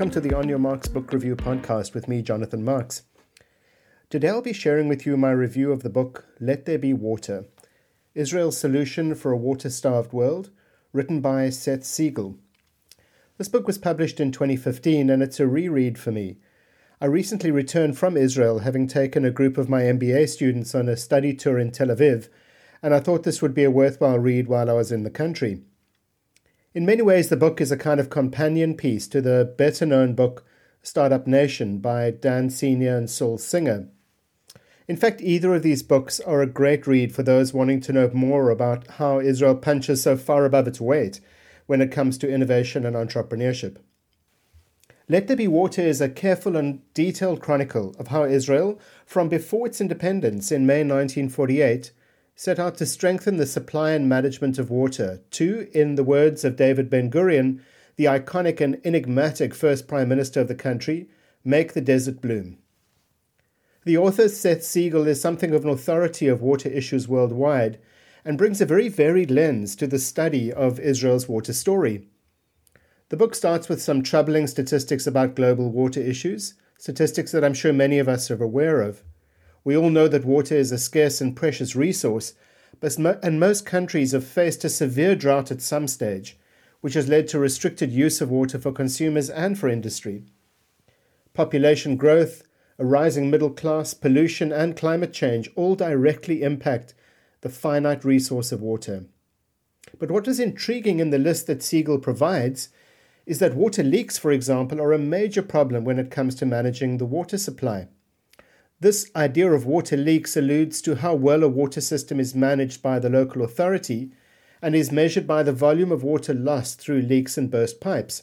Welcome to the On Your Marks Book Review podcast with me, Jonathan Marks. Today I'll be sharing with you my review of the book Let There Be Water Israel's Solution for a Water Starved World, written by Seth Siegel. This book was published in 2015 and it's a reread for me. I recently returned from Israel, having taken a group of my MBA students on a study tour in Tel Aviv, and I thought this would be a worthwhile read while I was in the country. In many ways, the book is a kind of companion piece to the better known book Startup Nation by Dan Senor and Saul Singer. In fact, either of these books are a great read for those wanting to know more about how Israel punches so far above its weight when it comes to innovation and entrepreneurship. Let There Be Water is a careful and detailed chronicle of how Israel, from before its independence in May 1948, set out to strengthen the supply and management of water to, in the words of David Ben Gurion, the iconic and enigmatic first prime minister of the country, make the desert bloom. The author, Seth Siegel, is something of an authority of water issues worldwide and brings a very varied lens to the study of Israel's water story. The book starts with some troubling statistics about global water issues, statistics that I'm sure many of us are aware of. We all know that water is a scarce and precious resource, but and most countries have faced a severe drought at some stage, which has led to restricted use of water for consumers and for industry. Population growth, a rising middle class, pollution, and climate change all directly impact the finite resource of water. But what is intriguing in the list that Siegel provides is that water leaks, for example, are a major problem when it comes to managing the water supply. This idea of water leaks alludes to how well a water system is managed by the local authority and is measured by the volume of water lost through leaks and burst pipes.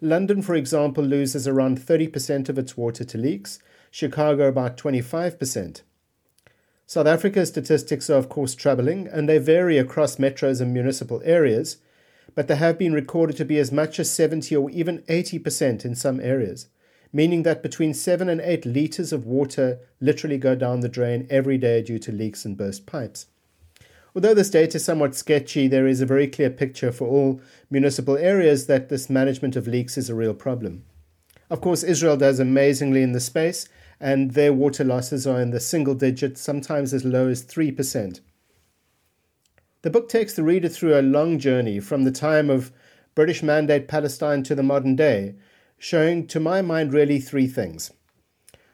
London, for example, loses around 30% of its water to leaks, Chicago about 25%. South Africa's statistics are, of course, troubling, and they vary across metros and municipal areas, but they have been recorded to be as much as 70 or even 80% in some areas meaning that between 7 and 8 litres of water literally go down the drain every day due to leaks and burst pipes. Although this data is somewhat sketchy, there is a very clear picture for all municipal areas that this management of leaks is a real problem. Of course, Israel does amazingly in the space, and their water losses are in the single digits, sometimes as low as 3%. The book takes the reader through a long journey from the time of British Mandate Palestine to the modern day, showing, to my mind, really three things.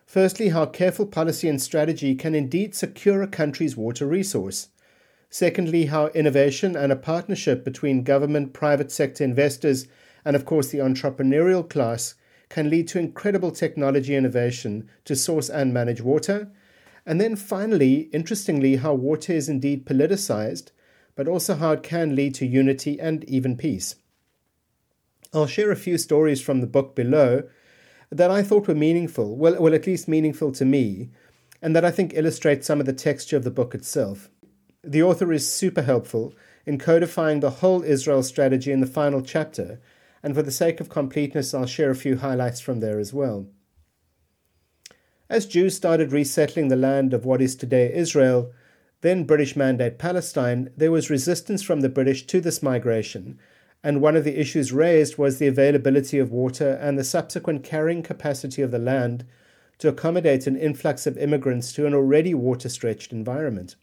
Firstly, how careful policy and strategy can indeed secure a country's water resource. Secondly, how innovation and a partnership between government, private sector investors, and of course the entrepreneurial class can lead to incredible technology innovation to source and manage water. And then finally, interestingly, how water is indeed politicized, but also how it can lead to unity and even peace. I'll share a few stories from the book below that I thought were meaningful, well, well, at least meaningful to me, and that I think illustrate some of the texture of the book itself. The author is super helpful in codifying the whole Israel strategy in the final chapter, and for the sake of completeness, I'll share a few highlights from there as well. As Jews started resettling the land of what is today Israel, then British Mandate Palestine, there was resistance from the British to this migration, and one of the issues raised was the availability of water and the subsequent carrying capacity of the land to accommodate an influx of immigrants to an already water stretched environment.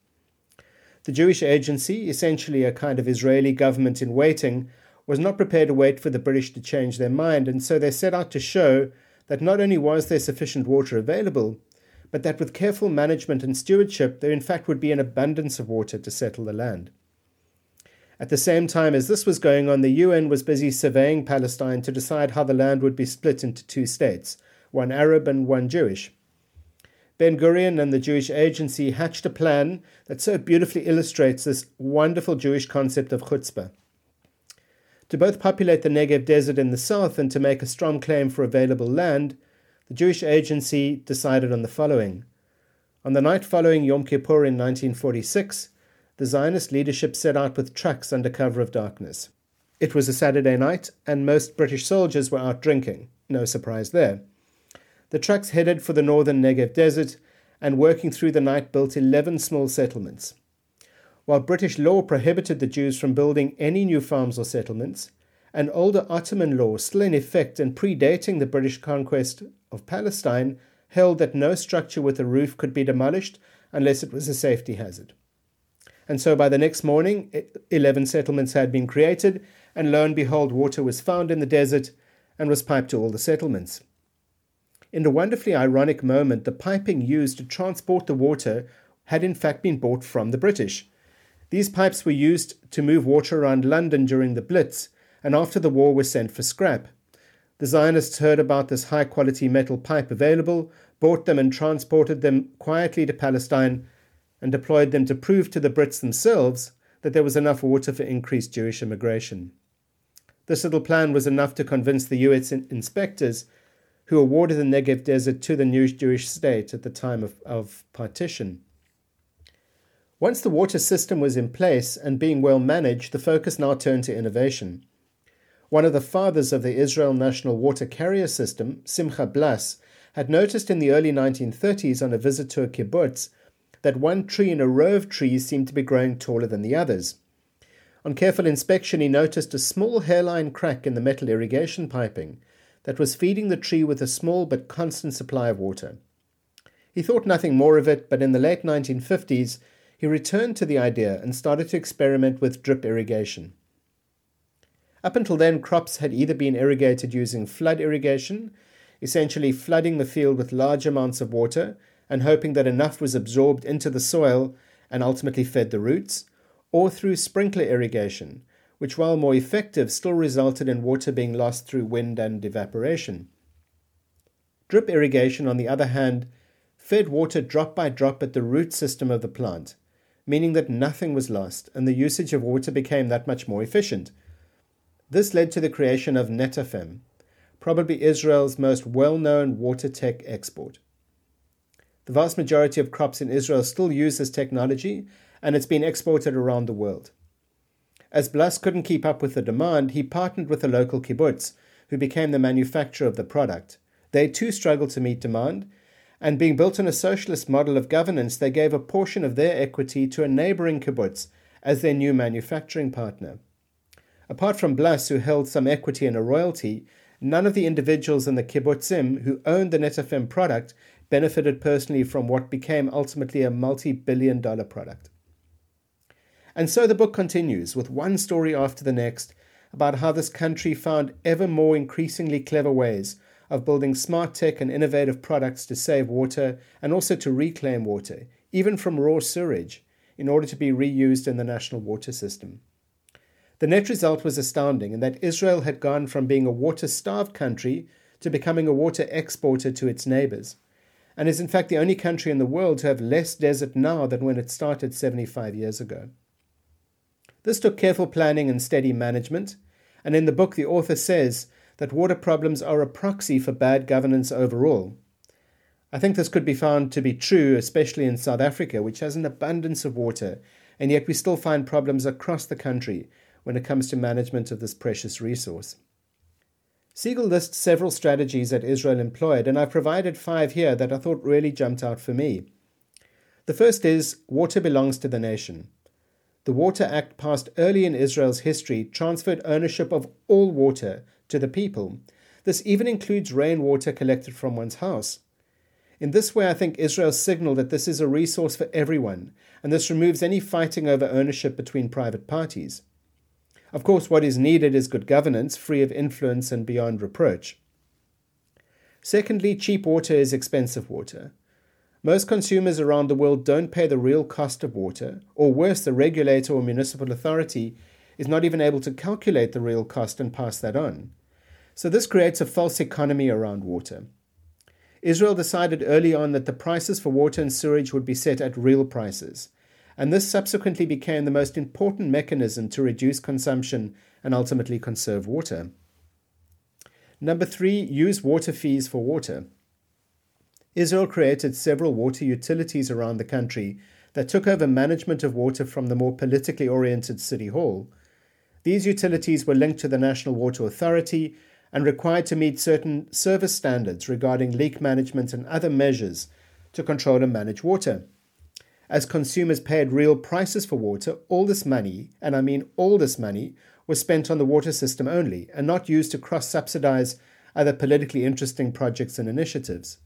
The Jewish Agency, essentially a kind of Israeli government in waiting, was not prepared to wait for the British to change their mind, and so they set out to show that not only was there sufficient water available, but that with careful management and stewardship there in fact would be an abundance of water to settle the land. At the same time as this was going on, the UN was busy surveying Palestine to decide how the land would be split into two states, one Arab and one Jewish. Ben Gurion and the Jewish Agency hatched a plan that so beautifully illustrates this wonderful Jewish concept of chutzpah. To both populate the Negev desert in the south and to make a strong claim for available land, the Jewish Agency decided on the following. On the night following Yom Kippur in 1946, the Zionist leadership set out with trucks under cover of darkness. It was a Saturday night, and most British soldiers were out drinking. No surprise there. The trucks headed for the northern Negev desert and working through the night built 11 small settlements. While British law prohibited the Jews from building any new farms or settlements, an older Ottoman law still in effect and predating the British conquest of Palestine held that no structure with a roof could be demolished unless it was a safety hazard. And so by the next morning, 11 settlements had been created, and lo and behold, water was found in the desert and was piped to all the settlements. In a wonderfully ironic moment, the piping used to transport the water had in fact been bought from the British. These pipes were used to move water around London during the Blitz, and after the war were sent for scrap. The Zionists heard about this high quality metal pipe available, bought them and transported them quietly to Palestine, and deployed them to prove to the Brits themselves that there was enough water for increased Jewish immigration. This little plan was enough to convince the US inspectors, who awarded the Negev desert to the new Jewish state at the time of, of partition. Once the water system was in place and being well managed, the focus now turned to innovation. One of the fathers of the Israel National Water Carrier System, Simcha Blass, had noticed in the early 1930s on a visit to a kibbutz that one tree in a row of trees seemed to be growing taller than the others. On careful inspection, he noticed a small hairline crack in the metal irrigation piping that was feeding the tree with a small but constant supply of water. He thought nothing more of it, but in the late 1950s, he returned to the idea and started to experiment with drip irrigation. Up until then, crops had either been irrigated using flood irrigation, essentially flooding the field with large amounts of water and hoping that enough was absorbed into the soil and ultimately fed the roots, or through sprinkler irrigation, which, while more effective, still resulted in water being lost through wind and evaporation. Drip irrigation, on the other hand, fed water drop by drop at the root system of the plant, meaning that nothing was lost and the usage of water became that much more efficient. This led to the creation of Netafim, probably Israel's most well known water tech export. The vast majority of crops in Israel still use this technology, and it's been exported around the world. As Blass couldn't keep up with the demand, he partnered with a local kibbutz, who became the manufacturer of the product. They too struggled to meet demand, and being built on a socialist model of governance, they gave a portion of their equity to a neighboring kibbutz as their new manufacturing partner. Apart from Blass, who held some equity and a royalty, none of the individuals in the kibbutzim who owned the Netafim product benefited personally from what became ultimately a multi billion dollar product. And so the book continues with one story after the next about how this country found ever more increasingly clever ways of building smart tech and innovative products to save water and also to reclaim water, even from raw sewage, in order to be reused in the national water system. The net result was astounding in that Israel had gone from being a water starved country to becoming a water exporter to its neighbors and is in fact the only country in the world to have less desert now than when it started 75 years ago. This took careful planning and steady management, and in the book, the author says that water problems are a proxy for bad governance overall. I think this could be found to be true, especially in South Africa, which has an abundance of water, and yet we still find problems across the country when it comes to management of this precious resource. Siegel lists several strategies that Israel employed, and I've provided five here that I thought really jumped out for me. The first is water belongs to the nation. The Water Act passed early in Israel's history transferred ownership of all water to the people. This even includes rainwater collected from one's house. In this way, I think Israel signaled that this is a resource for everyone, and this removes any fighting over ownership between private parties. Of course, what is needed is good governance, free of influence and beyond reproach. Secondly, cheap water is expensive water. Most consumers around the world don't pay the real cost of water, or worse, the regulator or municipal authority is not even able to calculate the real cost and pass that on. So, this creates a false economy around water. Israel decided early on that the prices for water and sewage would be set at real prices, and this subsequently became the most important mechanism to reduce consumption and ultimately conserve water. Number three, use water fees for water. Israel created several water utilities around the country that took over management of water from the more politically oriented City Hall. These utilities were linked to the National Water Authority and required to meet certain service standards regarding leak management and other measures to control and manage water as consumers paid real prices for water, all this money, and I mean all this money, was spent on the water system only and not used to cross subsidize other politically interesting projects and initiatives.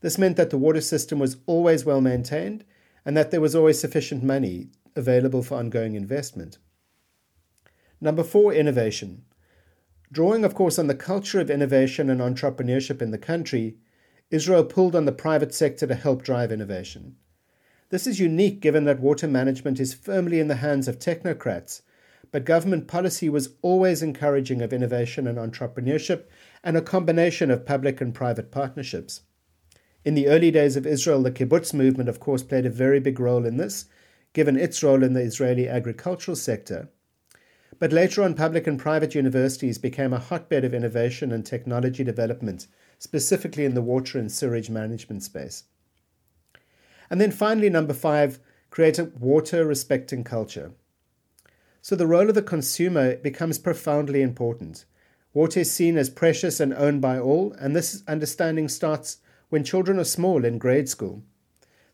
This meant that the water system was always well maintained and that there was always sufficient money available for ongoing investment. Number four, innovation. Drawing, of course, on the culture of innovation and entrepreneurship in the country, Israel pulled on the private sector to help drive innovation. This is unique given that water management is firmly in the hands of technocrats, but government policy was always encouraging of innovation and entrepreneurship and a combination of public and private partnerships. In the early days of Israel, the kibbutz movement, of course, played a very big role in this, given its role in the Israeli agricultural sector. But later on, public and private universities became a hotbed of innovation and technology development, specifically in the water and sewage management space. And then finally, number five, create a water respecting culture. So the role of the consumer becomes profoundly important. Water is seen as precious and owned by all, and this understanding starts when children are small in grade school.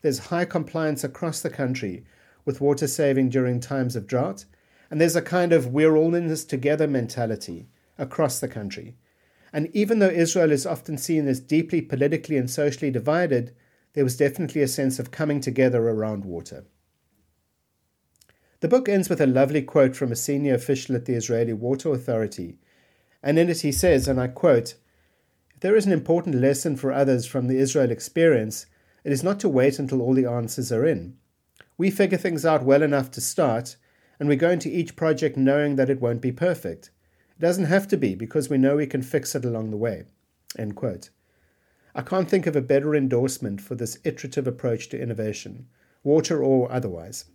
There's high compliance across the country with water saving during times of drought, and there's a kind of we're all in this together mentality across the country. And even though Israel is often seen as deeply politically and socially divided, there was definitely a sense of coming together around water. The book ends with a lovely quote from a senior official at the Israeli Water Authority, and in it he says, and I quote, If there is an important lesson for others from the Israel experience, it is not to wait until all the answers are in. We figure things out well enough to start, and we go into each project knowing that it won't be perfect. It doesn't have to be because we know we can fix it along the way. End quote. I can't think of a better endorsement for this iterative approach to innovation, water or otherwise.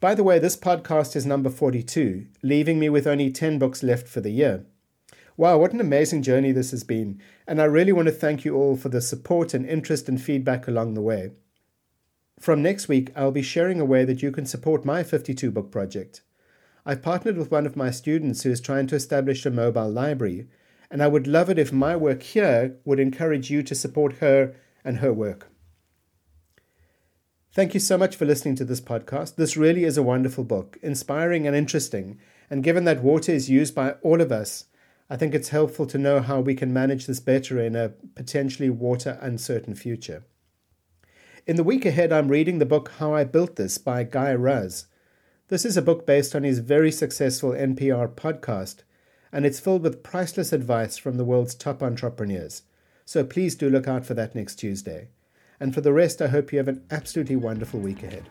By the way, this podcast is number 42, leaving me with only 10 books left for the year. Wow, what an amazing journey this has been. And I really want to thank you all for the support and interest and feedback along the way. From next week, I'll be sharing a way that you can support my 52 book project. I've partnered with one of my students who is trying to establish a mobile library, and I would love it if my work here would encourage you to support her and her work. Thank you so much for listening to this podcast. This really is a wonderful book, inspiring and interesting. And given that water is used by all of us, I think it's helpful to know how we can manage this better in a potentially water uncertain future. In the week ahead, I'm reading the book How I Built This by Guy Raz. This is a book based on his very successful NPR podcast, and it's filled with priceless advice from the world's top entrepreneurs. So please do look out for that next Tuesday. And for the rest, I hope you have an absolutely wonderful week ahead.